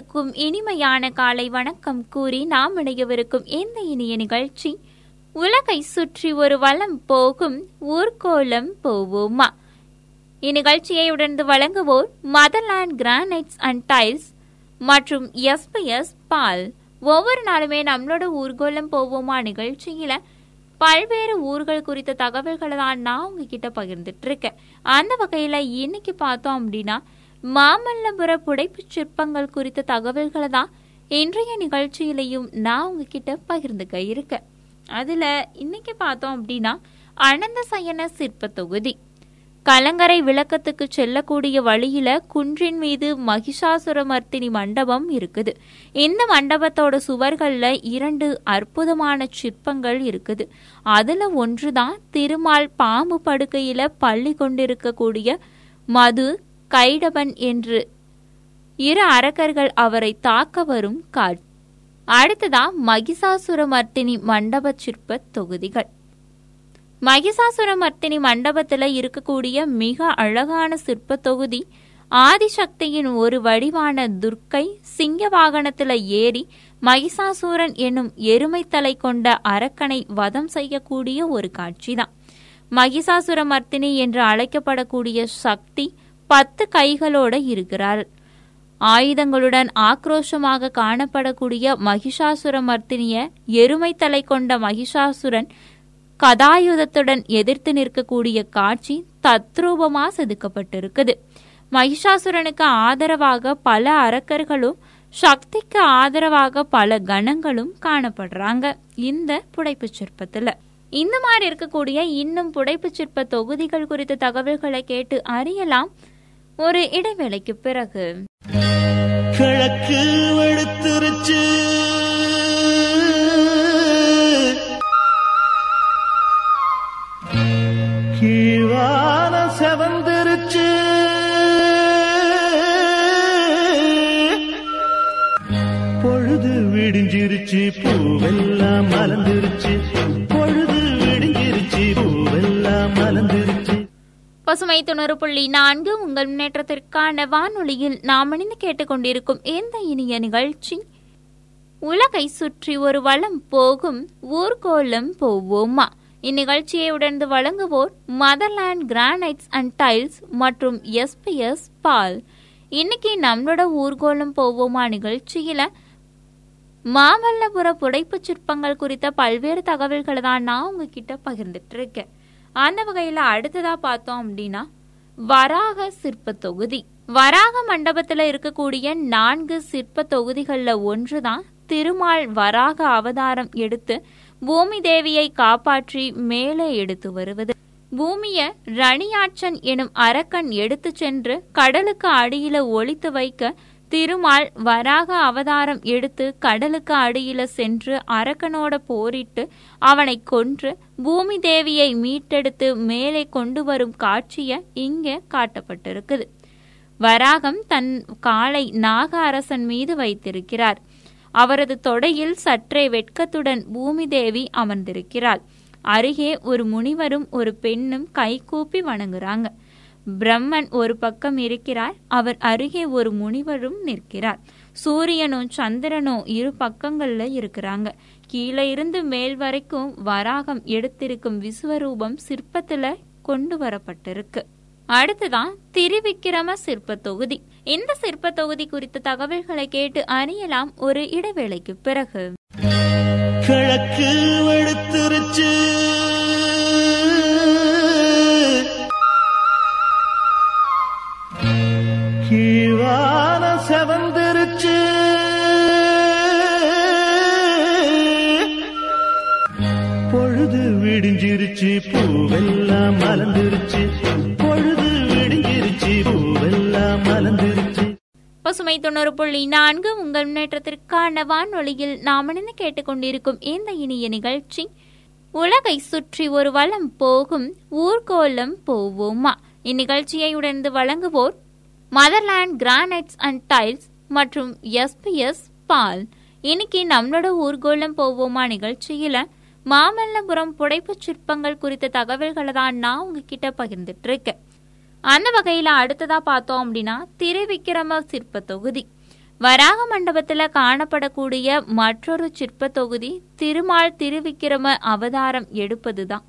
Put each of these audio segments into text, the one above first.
அனைவருக்கும் இனிமையான காலை வணக்கம் கூறி நாம் இணையவிருக்கும் இந்த இனிய நிகழ்ச்சி. உலகை சுற்றி ஒரு வளம் போகும் ஊர்கோலம் போவோமா? இந்நிகழ்ச்சியை உடனே வழங்குவோர் மதர்லாண்ட் கிரானைட்ஸ் அண்ட் டைல்ஸ் மற்றும் எஸ்பிஎஸ் பால். ஒவ்வொரு நாளுமே நம்மளோட ஊர்கோலம் போவோமா நிகழ்ச்சியில பல்வேறு ஊர்கள் குறித்த தகவல்களை தான் நான் உங்ககிட்ட பகிர்ந்துட்டு இருக்கேன். அந்த வகையில இன்னைக்கு பார்த்தோம் அப்படின்னா மாமல்லபுர புடைப்புச் சிற்பங்கள் குறித்த தகவல்களை தான் இன்றைய நிகழ்ச்சியிலையும் நான் உங்ககிட்ட பகிர்ந்துக்க இருக்கேன் அதில் இன்னைக்கு பார்த்தோம் அப்படின்னா அனந்த சயன சிற்ப தொகுதி. கலங்கரை விளக்கத்துக்கு செல்லக்கூடிய வழியில குன்றின் மீது மகிஷாசுரமர்த்தினி மண்டபம் இருக்குது. இந்த மண்டபத்தோட சுவர்கள்ல இரண்டு அற்புதமான சிற்பங்கள் இருக்குது. அதுல ஒன்றுதான் திருமால் பாம்பு படுக்கையில பள்ளி கொண்டிருக்கக்கூடிய மது கைடபன் என்று. இரு அரக்கர்கள் அவரை தாக்க வரும் காட்சி அடுத்ததா மகிஷாசுரமர்த்தினி மண்டப சிற்ப தொகுதிகள். மகிஷாசுரமர்த்தினி மண்டபத்தில் இருக்கக்கூடிய மிக அழகான சிற்ப தொகுதி ஆதிசக்தியின் ஒரு வடிவான துர்க்கை சிங்க வாகனத்தில் ஏறி மகிஷாசூரன் என்னும் எருமைத்தலை கொண்ட அரக்கனை வதம் செய்யக்கூடிய ஒரு காட்சிதான். மகிஷாசுரமர்த்தினி என்று அழைக்கப்படக்கூடிய சக்தி பத்து கைகளோட இருக்கிறார். ஆயுதங்களுடன் ஆக்ரோஷமாக காணப்படக்கூடிய மகிஷாசுரமர்த்தினிய எருமை தலை கொண்ட மகிஷாசுரன் கதாயுதத்துடன் எதிர்த்து நிற்கக்கூடிய காட்சி தத்ரூபமா செதுக்கப்பட்டிருக்குது. மகிஷாசுரனுக்கு ஆதரவாக பல அரக்கர்களும் சக்திக்கு ஆதரவாக பல கணங்களும் காணப்படுறாங்க இந்த புடைப்பு சிற்பத்துல. இந்த மாதிரி இருக்கக்கூடிய இன்னும் புடைப்பு சிற்ப தொகுதிகள் குறித்த தகவல்களை கேட்டு அறியலாம். ஒரு இடைவேளைக்கு பிறகு. கிழக்கு வெளுத்துருச்சு கீழான செவந்திருச்சு. பொழுது விடிஞ்சிருச்சு பூவெல்லாம் மலர்ந்துருச்சு. பசுமை துணறு புள்ளி நான்கு உங்கள் முன்னேற்றத்திற்கான வானொலியில் நாம் இணைந்து கேட்டுக்கொண்டிருக்கும் இந்த இனிய நிகழ்ச்சி. உலகை சுற்றி ஒரு வளம் போகும் ஊர்கோலம் போவோமா? இந்நிகழ்ச்சியை உடனே வழங்குவோர் மதர்லேண்ட் கிரானைட்ஸ் அண்ட் டைல்ஸ் மற்றும் எஸ்பிஎஸ் பால். இன்னைக்கு நம்மளோட ஊர்கோலம் போவோமா நிகழ்ச்சியில மாமல்லபுர புடைப்பு சிற்பங்கள் குறித்த பல்வேறு தகவல்களை தான் நான் உங்ககிட்ட பகிர்ந்துட்டு இருக்கேன். அந்த வகையில அடுத்ததா பார்த்தோம் அப்படின்னா வராக சிற்ப தொகுதி. வராக மண்டபத்துல இருக்கக்கூடிய நான்கு சிற்ப ஒன்று ஒன்றுதான் திருமால் வராக அவதாரம் எடுத்து பூமி தேவியை காப்பாற்றி மேலே எடுத்து வருவது. பூமிய ரணியாட்சன் எனும் அரக்கன் எடுத்து சென்று கடலுக்கு அடியில ஒளித்து வைக்க திருமால் வராக அவதாரம் எடுத்து கடலுக்கு அடியில சென்று அரக்கனோட போரிட்டு அவனை கொன்று பூமி தேவியை மீட்டெடுத்து மேலே கொண்டு வரும் காட்சிய இங்கே காட்டப்பட்டிருக்குது. வராகம் தன் காலை நாக அரசன் மீது வைத்திருக்கிறார். அவரது தொடையில் சற்றே வெட்கத்துடன் பூமி தேவி அமர்ந்திருக்கிறாள். அருகே ஒரு முனிவரும் ஒரு பெண்ணும் கைகூப்பி வணங்குறாங்க. பிரம்மன் ஒரு பக்கம் இருக்கிறார் அவர் அருகே ஒரு முனிவரும் நிற்கிறார். சூரியனும் சந்திரனும் இரு பக்கங்கள்ல இருக்கிறாங்க. கீழே இருந்து மேல் வரைக்கும் வராகம் எடுத்திருக்கும் விஸ்வரூபம் சிற்பத்துல கொண்டு வரப்பட்டிருக்கு. அடுத்துதான் திருவிக்கிரம சிற்ப தொகுதி. இந்த சிற்ப தொகுதி குறித்த தகவல்களை கேட்டு அறியலாம் ஒரு இடைவேளைக்கு பிறகு. கிழக்கு வெளுத்துருச்சு விடிஞ்சிருச்சு பூவெல்லாம் மலர்ந்துருச்சு. பொழுது விடிஞ்சிருச்சு பூவெல்லாம் மலர்ந்துருச்சு. பசுமை தொண்ணூறு புள்ளி நான்கு உங்கள் முன்னேற்றத்திற்கான வானொலியில் நாம் இணைந்து கேட்டுக்கொண்டிருக்கும் இந்த இனிய நிகழ்ச்சி. உலகை சுற்றி ஒரு வளம் போகும் ஊர்கோலம் போவோமா? இந்நிகழ்ச்சியை உடனே வழங்குவோர் மதர்லேண்ட் கிரானைட்ஸ் அண்ட் டைல்ஸ் மற்றும் எஸ்பிஎஸ் பால். இன்னைக்கு நம்மளோட ஊர்கோலம் போவோமா நிகழ்ச்சியில் மாமல்லபுரம் புடைப்புச் சிற்பங்கள் குறித்த தகவல்களை தான் நான் உங்ககிட்ட பகிர்ந்துட்டு இருக்கேன் அந்த வகையில அடுத்ததா பார்த்தோம் அப்படின்னா திருவிக்கிரம சிற்ப தொகுதி. வராக மண்டபத்தில் காணப்படக்கூடிய மற்றொரு சிற்ப தொகுதி திருமால் திருவிக்கிரம அவதாரம் எடுப்பது தான்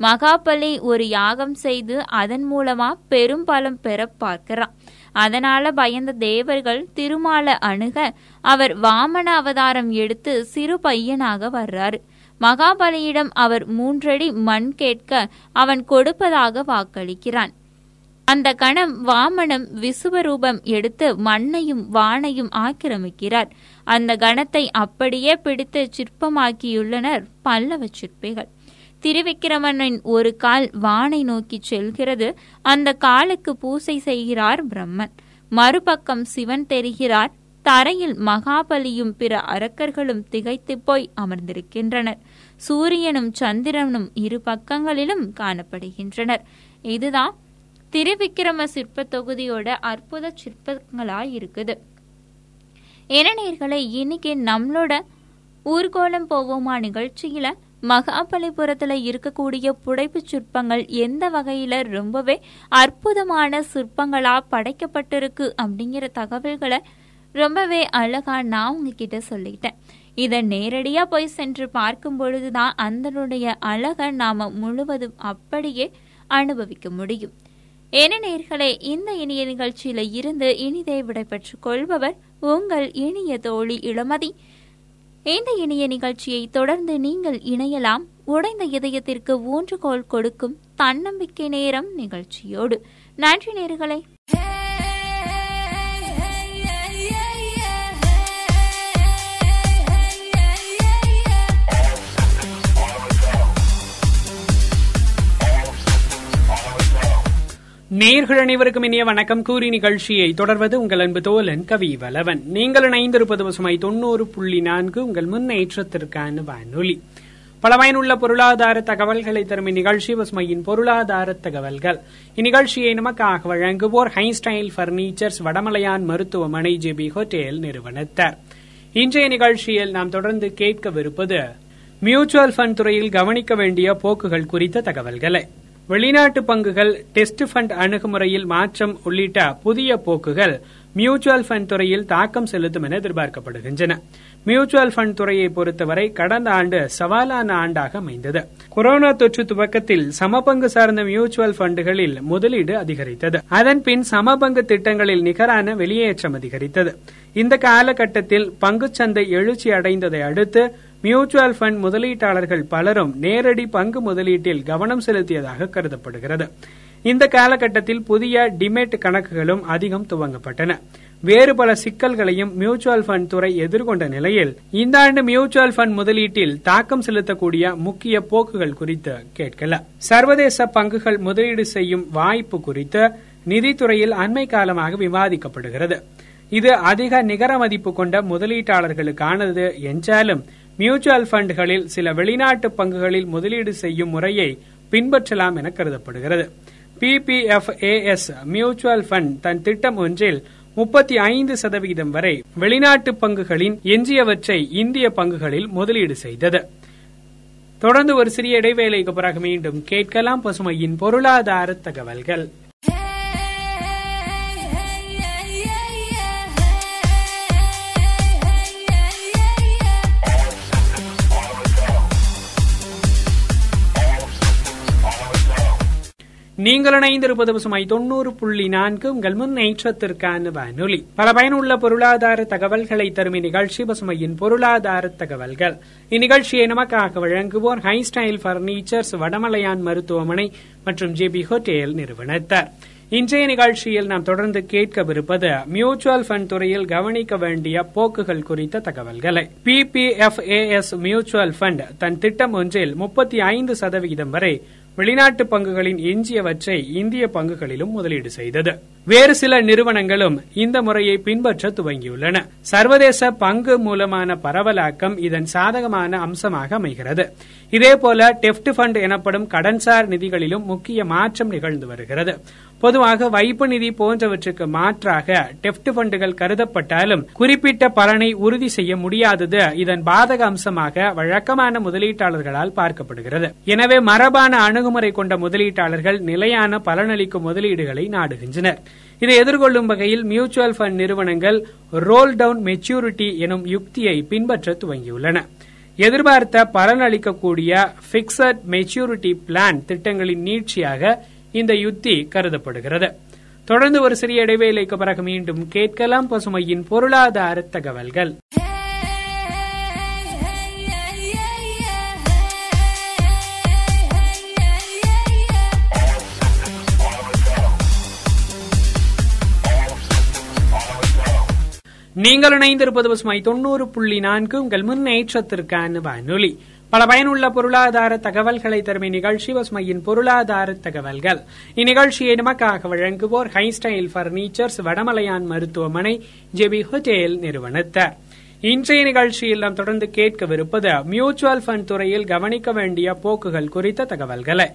மகாபலி ஒரு யாகம் செய்து அதன் மூலமா பெரும் பலம் பெற பார்க்கிறான். அதனால பயந்த தேவர்கள் திருமாலை அணுக அவர் வாமன அவதாரம் எடுத்து சிறு பையனாக வர்றாரு. மகாபலியிடம் அவர் மூன்றடி மண் கேட்க அவன் கொடுப்பதாக வாக்களிக்கிறான். அந்த கணம் வாமனம் விசுவரூபம் எடுத்து மண்ணையும் வானையும் ஆக்கிரமிக்கிறார். அந்த கணத்தை அப்படியே பிடித்து சிற்பமாக்கியுள்ளனர் பல்லவ சிற்பிகள். திருவிக்கிரமனின் ஒரு கால் வானை நோக்கி செல்கிறது. அந்த காலுக்கு பூசை செய்கிறார் பிரம்மன். மறுபக்கம் சிவன் தெரிகிறார். தரையில் மகாபலியும் பிற அரக்கர்களும் திகைத்து போய் அமர்ந்திருக்கின்றனர். சூரியனும் சந்திரனும் இரு பக்கங்களிலும் காணப்படுகின்றனர். இதுதான் திருவிக்கிரம சிற்ப தொகுதியோட அற்புத சிற்பங்களா இருக்குது. இளநீர்களை இன்னைக்கு நம்மளோட ஊர்கோலம் போவோமா நிகழ்ச்சியில மகாபலிபுரத்துல இருக்கக்கூடிய புடைப்பு சிற்பங்கள் எந்த வகையில ரொம்பவே அற்புதமான சிற்பங்களா படைக்கப்பட்டிருக்கு அப்படிங்கிற தகவல்களை ரொம்பவே அழகா நான் உங்ககிட்ட சொல்லிட்டேன். இதை நேரடியாக போய் சென்று பார்க்கும் பொழுதுதான் அதனுடைய அழகை நாம் முழுவதும் அப்படியே அனுபவிக்க முடியும். என நேர்களே இந்த இனிய நிகழ்ச்சியில இருந்து இனிதை விடைபெற்றுக் கொள்பவர் உங்கள் இனிய தோழி இளமதி. இந்த இனிய நிகழ்ச்சியை தொடர்ந்து நீங்கள் இணையலாம். உடைந்த இதயத்திற்கு ஊன்றுகோல் கொடுக்கும் தன்னம்பிக்கை நேரம் நிகழ்ச்சியோடு. நன்றி நேர்களே. நேர்கள் அனைவருக்கும் இனிய வணக்கம். கூறி நிகழ்ச்சியை தொடர்வது உங்கள் அன்பு தோலன் கவி வலவன் நீங்கள் இணைந்திருப்பது பசுமை தொண்ணூறு புள்ளி நான்கு உங்கள் முன்னேற்றத்திற்கான வானொலி. பல பயனுள்ள பொருளாதார தகவல்களை தரும் இந்நிகழ்ச்சி பசுமையின் பொருளாதார தகவல்கள். இந்நிகழ்ச்சியை நமக்காக வழங்குவோர் ஹைஸ்டைல் பர்னிச்சர்ஸ் வடமலையான் மருத்துவமனை ஜிபி ஹோட்டல் நிறுவனத்தார். இன்றைய நிகழ்ச்சியில் நாம் தொடர்ந்து கேட்கவிருப்பது மியூச்சுவல் ஃபண்ட் துறையில் கவனிக்க வேண்டிய போக்குகள் குறித்த தகவல்களை. வெளிநாட்டு பங்குகள் டெஸ்ட் ஃபண்ட் அணுகுமுறையில் மாற்றம் உள்ளிட்ட புதிய போக்குகள் மியூச்சுவல் ஃபண்ட் துறையில் தாக்கம் செலுத்தும் என எதிர்பார்க்கப்படுகின்றன. மியூச்சுவல் ஃபண்ட் துறையை பொறுத்தவரை கடந்த ஆண்டு சவாலான ஆண்டாக அமைந்தது. கொரோனா தொற்று துவக்கத்தில் சமபங்கு சார்ந்த மியூச்சுவல் ஃபண்டுகளில் முதலீடு அதிகரித்தது. அதன் பின் சமபங்கு திட்டங்களில் நிகரான வெளியேற்றம் அதிகரித்தது. இந்த காலகட்டத்தில் பங்குச்சந்தை எழுச்சி அடைந்ததை அடுத்து மியூச்சுவல் ஃபண்ட் முதலீட்டாளர்கள் பலரும் நேரடி பங்கு முதலீட்டில் கவனம் செலுத்தியதாக கருதப்படுகிறது. இந்த காலகட்டத்தில் புதிய டிமேட் கணக்குகளும் அதிகம் துவங்கப்பட்டன. வேறு பல சிக்கல்களையும் மியூச்சுவல் ஃபண்ட் துறை எதிர்கொண்ட நிலையில் இந்த ஆண்டு மியூச்சுவல் ஃபண்ட் முதலீட்டில் தாக்கம் செலுத்தக்கூடிய முக்கிய போக்குகள் குறித்து கேட்கல. சர்வதேச பங்குகள் முதலீடு செய்யும் வாய்ப்பு குறித்து நிதித்துறையில் அண்மை காலமாக விவாதிக்கப்படுகிறது. இது அதிக நிகர மதிப்பு கொண்ட முதலீட்டாளர்களுக்கானது என்றாலும் மியூச்சுவல் ஃபண்டுகளில் சில வெளிநாட்டு பங்குகளில் முதலீடு செய்யும் முறையை பின்பற்றலாம் என கருதப்படுகிறது. பிபிஎஃப்ஏஎஸ் மியூச்சுவல் ஃபண்ட் தன் திட்டம் ஒன்றில் முப்பத்தி ஐந்து சதவீதம் வரை வெளிநாட்டு பங்குகளின் எஞ்சியவற்றை இந்திய பங்குகளில் முதலீடு செய்தது. தொடர்ந்து ஒரு சிறிய இடைவேளைக்கு பிறகு மீண்டும் கேட்கலாம் பசுமையின் பொருளாதார தகவல்கள். நீங்கள் இணைந்திருப்பது பசுமை தொண்ணூறு புள்ளி நான்கு. உங்கள் முன்னேற்றத்திற்கான வானொலி. பல பயனுள்ள பொருளாதார தகவல்களை தரும் இந்நிகழ்ச்சி பசுமையின் பொருளாதார தகவல்கள். இந்நிகழ்ச்சியை நமக்காக வழங்குவோர் ஹை ஸ்டைல் பர்னிச்சர்ஸ் வடமலையான் மருத்துவமனை மற்றும் ஜேபி ஹோட்டல் நிறுவனத்தார். இன்றைய நிகழ்ச்சியில் நாம் தொடர்ந்து கேட்கவிருப்பது மியூச்சுவல் ஃபண்ட் துறையில் கவனிக்க வேண்டிய போக்குகள் குறித்த தகவல்களை. பிபிஎஃப்ஏஎஸ் மியூச்சுவல் ஃபண்ட் தன் திட்டம் ஒன்றில் முப்பத்தி ஐந்து சதவிகிதம் வரை வெளிநாட்டு பங்குகளின் எஞ்சியவற்றை இந்திய பங்குகளிலும் முதலீடு செய்தது. வேறு சில நிறுவனங்களும் இந்த முறையை பின்பற்ற துவங்கியுள்ளன. சர்வதேச பங்கு மூலமான பரவலாக்கம் இதன் சாதகமான அம்சமாக அமைகிறது. இதேபோல டெப்ட் ஃபண்ட் எனப்படும் கடன்சார் நிதிகளிலும் முக்கிய மாற்றம் நிகழ்ந்து வருகிறது. பொதுவாக வைப்பு நிதி போன்றவற்றுக்கு மாற்றாக டெப்ட் ஃபண்டுகள் கருதப்பட்டாலும் குறிப்பிட்ட பலனை உறுதி செய்ய முடியாதது இதன் பாதக அம்சமாக வழக்கமான முதலீட்டாளர்களால் பார்க்கப்படுகிறது. எனவே மரபான அணுகுமுறை கொண்ட முதலீட்டாளர்கள் நிலையான பலனளிக்கும் முதலீடுகளை நாடுகின்றனர். இதை எதிர்கொள்ளும் வகையில் மியூச்சுவல் ஃபண்ட் நிறுவனங்கள் ரோல் டவுன் மெச்சூரிட்டி எனும் யுக்தியை பின்பற்ற துவங்கியுள்ளன. எதிர்பார்த்த பலனளிக்கக்கூடிய பிக்சட் மெச்சூரிட்டி பிளான் திட்டங்களின் நீட்சியாக இந்த யுத்தி கருதப்படுகிறது. தொடர்ந்து ஒரு சிறிய இடைவேளைக்கு பிறகு மீண்டும் கேட்கலாம் பசுமையின் பொருளாதார தகவல்கள். நீங்கள் இணைந்திருப்பது பசுமை தொண்ணூறு புள்ளி நான்கு. உங்கள் முன்னேற்றத்திற்கான வானொலி. பல பயனுள்ள பொருளாதார தகவல்களை தரும் இந்நிகழ்ச்சி பசுமையின் பொருளாதார தகவல்கள். இந்நிகழ்ச்சியை நமக்காக வழங்குவோர் ஹைஸ்டைல் பர்னிச்சர்ஸ் வடமலையான் மருத்துவமனை ஜெபி ஹோட்டேல் நிறுவனத்தார். இன்றைய நிகழ்ச்சியில் நாம் தொடர்ந்து கேட்கவிருப்பது மியூச்சுவல் ஃபண்ட் துறையில் கவனிக்க வேண்டிய போக்குகள் குறித்த தகவல்களை.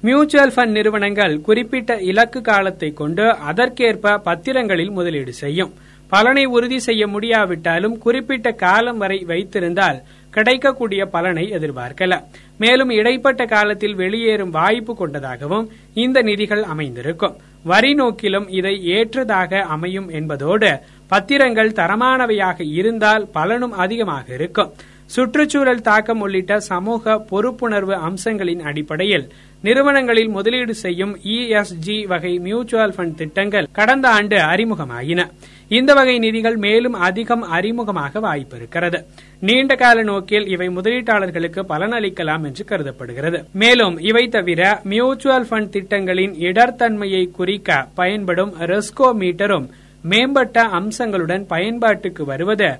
மியூச்சுவல் ஃபண்ட் நிறுவனங்கள் குறிப்பிட்ட இலக்கு காலத்தை கொண்டு அதற்கேற்ப பத்திரங்களில் முதலீடு செய்யும். பலனை உறுதி செய்ய முடியாவிட்டாலும் குறிப்பிட்ட காலம் வரை வைத்திருந்தால் கிடைக்கக்கூடிய பலனை எதிர்பார்க்கலாம் மேலும் இடைப்பட்ட காலத்தில் வெளியேறும் வாய்ப்பு கொண்டதாகவும் இந்த நிதிகள் அமைந்திருக்கும். வரி நோக்கிலும் இதை ஏற்றதாக அமையும் என்பதோடு பத்திரங்கள் தரமானவையாக இருந்தால் பலனும் அதிகமாக இருக்கும். சுற்றுச்சூழல் தாக்கம் உள்ளிட்ட சமூக பொறுப்புணர்வு அம்சங்களின் அடிப்படையில் நிறுவனங்களில் முதலீடு செய்யும் இஎஸ்ஜி வகை மியூச்சுவல் ஃபண்ட் திட்டங்கள் கடந்த ஆண்டு அறிமுகமாயின. இந்த வகை நிதிகள் மேலும் அதிகம் அறிமுகமாக வாய்ப்பு இருக்கிறது. நீண்ட கால நோக்கில் இவை முதலீட்டாளர்களுக்கு பலனளிக்கலாம் என்று கருதப்படுகிறது. மேலும் இவை தவிர மியூச்சுவல் ஃபண்ட் திட்டங்களின் இடர்தன்மையை குறிக்க பயன்படும் ரெஸ்கோ மீட்டரும் மேம்பட்ட அம்சங்களுடன் பயன்பாட்டுக்கு வருவது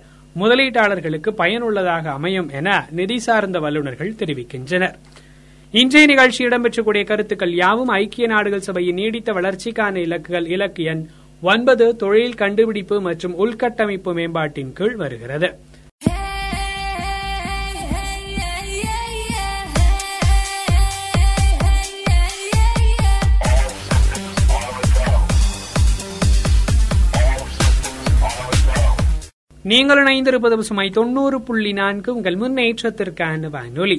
முதலீட்டாளர்களுக்கு பயனுள்ளதாக அமையும் என நிதி சார்ந்த வல்லுநர்கள் தெரிவிக்கின்றனர். இன்றைய நிகழ்ச்சி இடம்பெற்றக்கூடிய கருத்துக்கள் யாவும் ஐக்கிய நாடுகள் சபையின் நீடித்த வளர்ச்சிக்கான இலக்குகள் இலக்கு எண் ஒன்பது தொழில் கண்டுபிடிப்பு மற்றும் உள்கட்டமைப்பு மேம்பாட்டின் கீழ் வருகிறது. நீங்கள் இணைந்திருப்பது சுமை தொண்ணூறு புள்ளி நான்கு உங்கள் முன்னேற்றத்திற்கான வானொலி.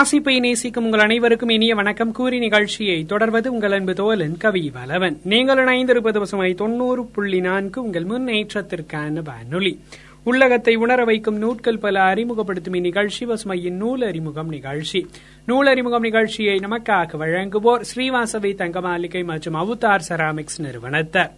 வாசிப்பை நேசிக்கும் உங்கள் அனைவருக்கும் இனிய வணக்கம். கூறி நிகழ்ச்சியை தொடர்வது உங்கள் அன்பு தோலன் கவி வலவன். நீங்கள் இணைந்திருப்பது பசுமை தொண்ணூறு புள்ளி நான்கு உங்கள் முன்னேற்றத்திற்கான வானொலி. உள்ளகத்தை உணர வைக்கும் நூட்கள் பல அறிமுகப்படுத்தும் இந்நிகழ்ச்சி பசுமையின் நூல் அறிமுகம் நிகழ்ச்சி. நூல் அறிமுகம் நிகழ்ச்சியை நமக்காக வழங்குவோர் ஸ்ரீவாசவி தங்கமாளிகை மற்றும் அவுதார் செராமிக்ஸ் நிறுவனத்தார்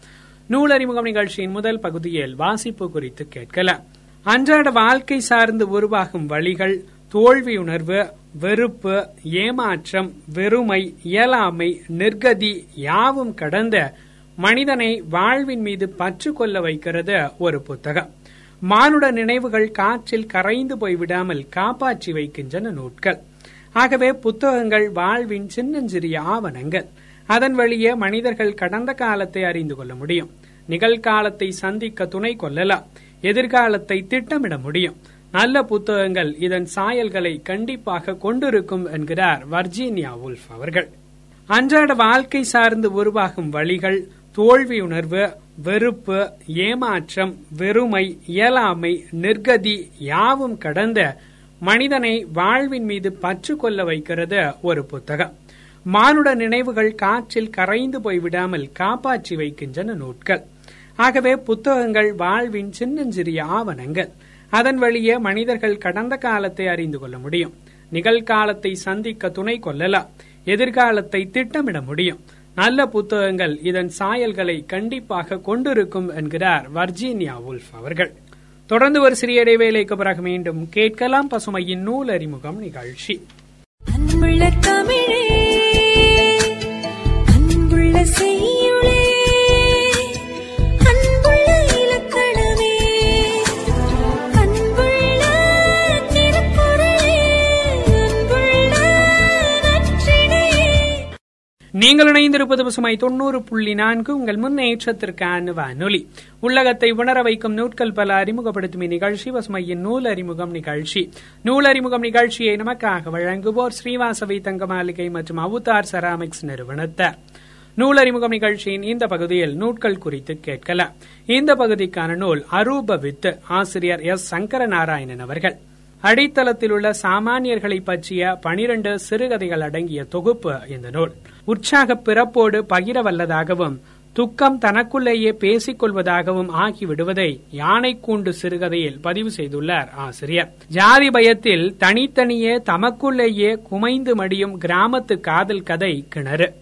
நூல் அறிமுகம் நிகழ்ச்சியின் முதல் பகுதியில் வாசிப்பு குறித்து கேட்கலாம். அன்றாட வாழ்க்கை சார்ந்து உருவாகும் வழிகள் தோல்வியுணர்வு வெறுப்பு ஏமாற்றம் வெறுமை இயலாமை நிர்கதி யாவும் கடந்த மனிதனை வாழ்வின் மீது பற்று கொள்ள வைக்கிறது ஒரு புத்தகம். மானுட நினைவுகள் காற்றில் கரைந்து போய்விடாமல் காப்பாற்றி வைக்கின்றன நூட்கள். ஆகவே புத்தகங்கள் வாழ்வின் சின்னஞ்சிறிய ஆவணங்கள். அதன் வழியே மனிதர்கள் கடந்த காலத்தை அறிந்து கொள்ள முடியும். நிகழ்காலத்தை சந்திக்க துணை கொள்ளலாம். எதிர்காலத்தை திட்டமிட முடியும். நல்ல புத்தகங்கள் இதன் சாயல்களை கண்டிப்பாக கொண்டிருக்கும் என்கிறார் வர்ஜீனியா உல்ஃப் அவர்கள். அன்றாட வாழ்க்கை சார்ந்து உருவாகும் வழிகள் தோல்வி உணர்வு வெறுப்பு ஏமாற்றம் வெறுமை இயலாமை நிர்கதி யாவும் கடந்த மனிதனை வாழ்வின் மீது பற்று கொள்ள வைக்கிறது ஒரு புத்தகம். மானுட நினைவுகள் காற்றில் கரைந்து போய்விடாமல் காப்பாற்றி வைக்கின்றன நூட்கள். ஆகவே புத்தகங்கள் வாழ்வின் சின்னஞ்சிறிய ஆவணங்கள். அதன் வழியே மனிதர்கள் கடந்த காலத்தை அறிந்து கொள்ள முடியும். நிகழ்காலத்தை சந்திக்க துணை கொள்ளலாம் எதிர்காலத்தை திட்டமிட முடியும். நல்ல புத்தகங்கள் இதன் சாயல்களை கண்டிப்பாக கொண்டிருக்கும் என்கிறார் வர்ஜீனியா உல்ஃப் அவர்கள். தொடர்ந்து ஒரு சிறிய இடைவேளைக்கு பிறகு மீண்டும் கேட்கலாம் பசுமையின் நூல் அறிமுகம் நிகழ்ச்சி. அன்புள்ள தமிழே அன்புள்ள செய்ய நீங்கள் இணைந்திருப்பது பசுமை தொண்ணூறு புள்ளி நான்கு. உங்கள் முன்னேற்றத்திற்கான வானொலி. உள்ளகத்தை உணர வைக்கும் நூட்கள் பல அறிமுகப்படுத்தும் இந்நிகழ்ச்சி பசுமையின் நூல் அறிமுகம் நிகழ்ச்சி. நூல் அறிமுகம் நிகழ்ச்சியை நமக்காக வழங்குவோர் ஸ்ரீவாசவி தங்க மாளிகை மற்றும் அவுதார் செராமிக்ஸ் நிறுவனத்தார் நூல் அறிமுகம் நிகழ்ச்சியின் இந்த பகுதியில் நூட்கள் குறித்து கேட்கலாம். இந்த பகுதிக்கான நூல் அரூப வித்து ஆசிரியர் எஸ். சங்கர நாராயணன் அவர்கள். அடித்தளத்தில் உள்ள சாமானியர்களை பற்றிய பனிரண்டு சிறுகதைகள் அடங்கிய தொகுப்பு இந்த நூல். உற்சாக பிறப்போடு பகிர வல்லதாகவும் துக்கம் தனக்குள்ளேயே பேசிக் கொள்வதாகவும் ஆகிவிடுவதை யானை கூண்டு சிறுகதையில் பதிவு செய்துள்ளார் ஆசிரியர். ஜாதி பயத்தில் தனித்தனியே தமக்குள்ளேயே குமைந்து மடியும் கிராமத்து காதல் கதை கிணறு.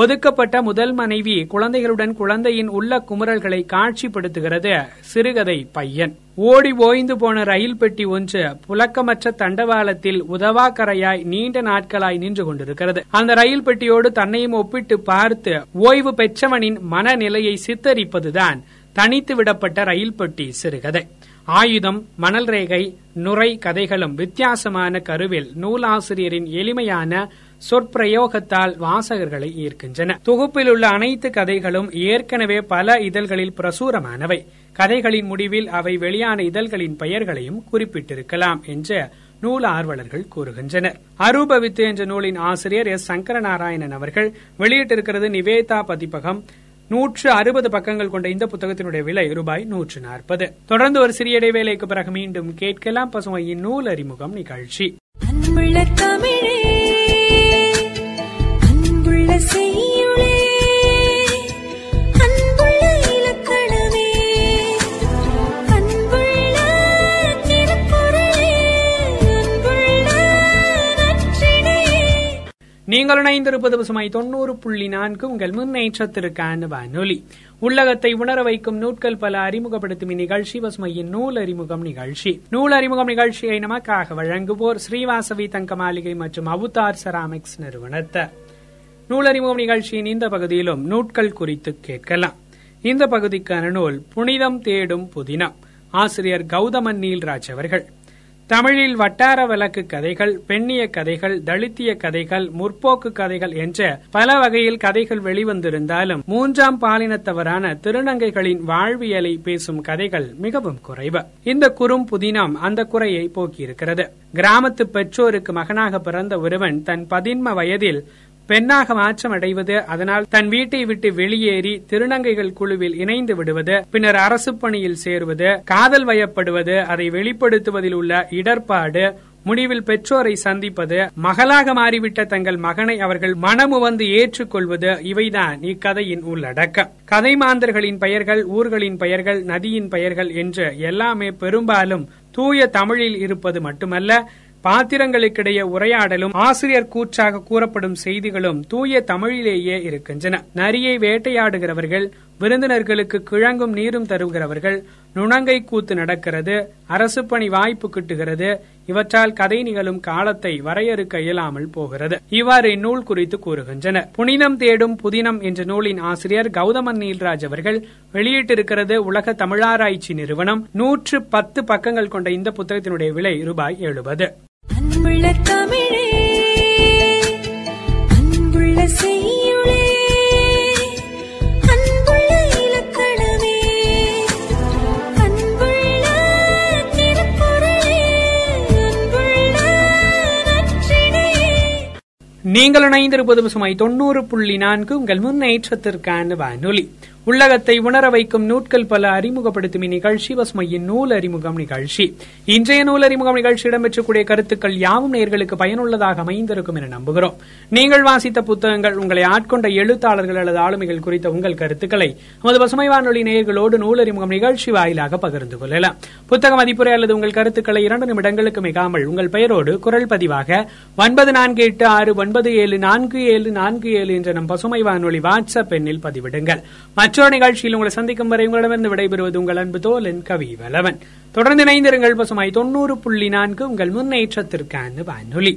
ஒதுக்கப்பட்ட முதல் மனைவி குழந்தைகளுடன் குழந்தையின் உள்ள குமுறல்களை காட்சிப்படுத்துகிறது சிறுகதை பையன். ஓடி ஓய்ந்து போன ரயில் பெட்டி ஒன்று புழக்கமற்ற தண்டவாளத்தில் உதவாக்கரையாய் நீண்ட நாட்களாய் நின்று கொண்டிருக்கிறது. அந்த ரயில் பெட்டியோடு தன்னையும் ஒப்பிட்டு பார்த்து ஓய்வு பெற்றவனின் மனநிலையை சித்தரிப்பதுதான் தனித்து விடப்பட்ட ரயில் பெட்டி சிறுகதை. ஆயுதம் மணல் ரேகை நுரை கதைகளும் வித்தியாசமான கருவில் நூலாசிரியரின் எளிமையான சொற்பிரயோகத்தால் வாசகர்களை ஈர்க்கின்றன. தொகுப்பில் உள்ள அனைத்து கதைகளும் ஏற்கனவே பல இதழ்களில் பிரசுரமானவை. கதைகளின் முடிவில் அவை வெளியான இதழ்களின் பெயர்களையும் குறிப்பிட்டிருக்கலாம் என்று நூல் ஆர்வலர்கள் கூறுகின்றனர். அரூபவித்து என்ற நூலின் ஆசிரியர் எஸ். சங்கரநாராயணன் அவர்கள் வெளியிட்டிருக்கிறது நிவேதா பதிப்பகம். நூற்று அறுபது பக்கங்கள் கொண்ட இந்த புத்தகத்தினுடைய விலை ரூபாய் நூற்று நாற்பது. தொடர்ந்து ஒரு சிறிய இடைவேளைக்கு பிறகு மீண்டும் கேட்கலாம் பசுமையின் நூல் அறிமுகம் நிகழ்ச்சி. தமிழே நீங்கள் இணைந்திருப்பது பசுமை தொண்ணூறு புள்ளி நான்கு. உங்கள் முன்னேற்றத்திற்கான வானொலி. உள்ளகத்தை உணர வைக்கும் நூட்கள் பல அறிமுகப்படுத்தும் இந்நிகழ்ச்சி பசுமையின் நூல் அறிமுகம் நிகழ்ச்சி. நூல் அறிமுகம் நிகழ்ச்சியை நமக்காக வழங்குவோர் ஸ்ரீவாசவி தங்க மாளிகை மற்றும் அவுதார் செராமிக்ஸ் நிறுவனத்தை. நூல் நிகழ்ச்சியின் இந்த பகுதியிலும் நூட்கள் குறித்து கேட்கலாம். இந்த பகுதிக்கான நூல் புனிதம் தேடும் புதினம். ஆசிரியர் கௌதமன் நீல்ராஜ் அவர்கள். தமிழில் வட்டார வழக்கு கதைகள் பெண்ணிய கதைகள் தலித்திய கதைகள் முற்போக்கு கதைகள் என்ற பல வகையில் கதைகள் வெளிவந்திருந்தாலும் மூன்றாம் பாலினத்தவரான திருநங்கைகளின் வாழ்வியலை பேசும் கதைகள் மிகவும் குறைவு. இந்த குறும் புதினம் அந்த குறையை போக்கியிருக்கிறது. கிராமத்து பெற்றோருக்கு மகனாக பிறந்த ஒருவன் தன் பதின்ம வயதில் பெண்ணாக மாற்றம் அடைவது அதனால் தன் வீட்டை விட்டு வெளியேறி திருநங்கைகள் குழுவில் இணைந்து விடுவது பின்னர் அரசு பணியில் சேருவது காதல் வயப்படுவது அதை வெளிப்படுத்துவதில் உள்ள இடர்பாடு முடிவில் பெற்றோரை சந்திப்பது மகளாக மாறிவிட்ட தங்கள் மகனை அவர்கள் மனமுவந்து ஏற்றுக்கொள்வது இவைதான் இக்கதையின் உள்ளடக்கம். கதை மாந்தர்களின் பெயர்கள் ஊர்களின் பெயர்கள் நதியின் பெயர்கள் என்று எல்லாமே பெரும்பாலும் தூய தமிழில் இருப்பது மட்டுமல்ல பாத்திரங்களுக்கிடையே உரையாடலும் ஆசிரியர் கூற்றாக கூறப்படும் செய்திகளும் தூய தமிழிலேயே இருக்கின்றன. நரியை வேட்டையாடுகிறவர்கள் விருந்தினர்களுக்கு கிழங்கும் நீரும் தருகிறவர்கள் நுணங்கை கூத்து நடக்கிறது அரசு பணி வாய்ப்பு கிட்டுகிறது இவற்றால் கதை நிகழும் காலத்தை வரையறுக்க இயலாமல் போகிறது. இவ்வாறு இந்நூல் குறித்து கூறுகின்றனர். புனிதம் தேடும் புதினம் என்ற நூலின் ஆசிரியர் கௌதமன் நீல்ராஜ் அவர்கள் வெளியிட்டிருக்கிறது உலக தமிழாராய்ச்சி நிறுவனம். நூற்று பத்து பக்கங்கள் கொண்ட இந்த புத்தகத்தினுடைய விலை ரூபாய் எழுபது. அன்புள்ள தமிழே அன்புள்ள செய்யுளே அன்புள்ள இலக்கணமே அன்புள்ள திருக்குறளே அன்புள்ள நீங்கள் இணைந்திருப்பது பசுமை தொண்ணூறு புள்ளி நான்கு உங்கள் முன்னேற்றத்திற்கான வானொலி. உள்ளகத்தை உணர வைக்கும் நூட்கள் பல அறிமுகப்படுத்தும் இந்நிகழ்ச்சி. பசுமையின் நூல் அறிமுகம் நிகழ்ச்சி. இன்றைய நூல் அறிமுகம் நிகழ்ச்சி இடம்பெற்றக்கூடிய கருத்துக்கள் யாவும் நேர்களுக்கு பயனுள்ளதாக அமைந்திருக்கும் என நம்புகிறோம். நீங்கள் வாசித்த புத்தகங்கள் உங்களை ஆட்கொண்ட எழுத்தாளர்கள் அல்லது ஆளுமைகள் குறித்த உங்கள் கருத்துக்களை நமது பசுமை வானொலி நேயர்களோடு நூல் அறிமுகம் நிகழ்ச்சி வாயிலாக பகிர்ந்து கொள்ளலாம். புத்தக மதிப்புரை அல்லது உங்கள் கருத்துக்களை இரண்டு நிமிடங்களுக்கு மிகாமல் உங்கள் பெயரோடு குரல் பதிவாக ஒன்பது நான்கு எட்டு ஆறு ஒன்பது ஏழு நான்கு ஏழு நான்கு ஏழு என்ற நம் பசுமை வானொலி வாட்ஸ்அப் எண்ணில் பதிவிடுங்கள். மற்றொரு நிகழ்ச்சியில் உங்களை சந்திக்கும் வரை உங்களிடமிருந்து விடைபெறுவது உங்கள் அன்பு தோலன் கவி வலவன் தொடர்ந்து இணைந்திருங்கள் பசுமாய் தொண்ணூறு புள்ளி நான்கு உங்கள் முன்னேற்றத்திற்கான வானொலி.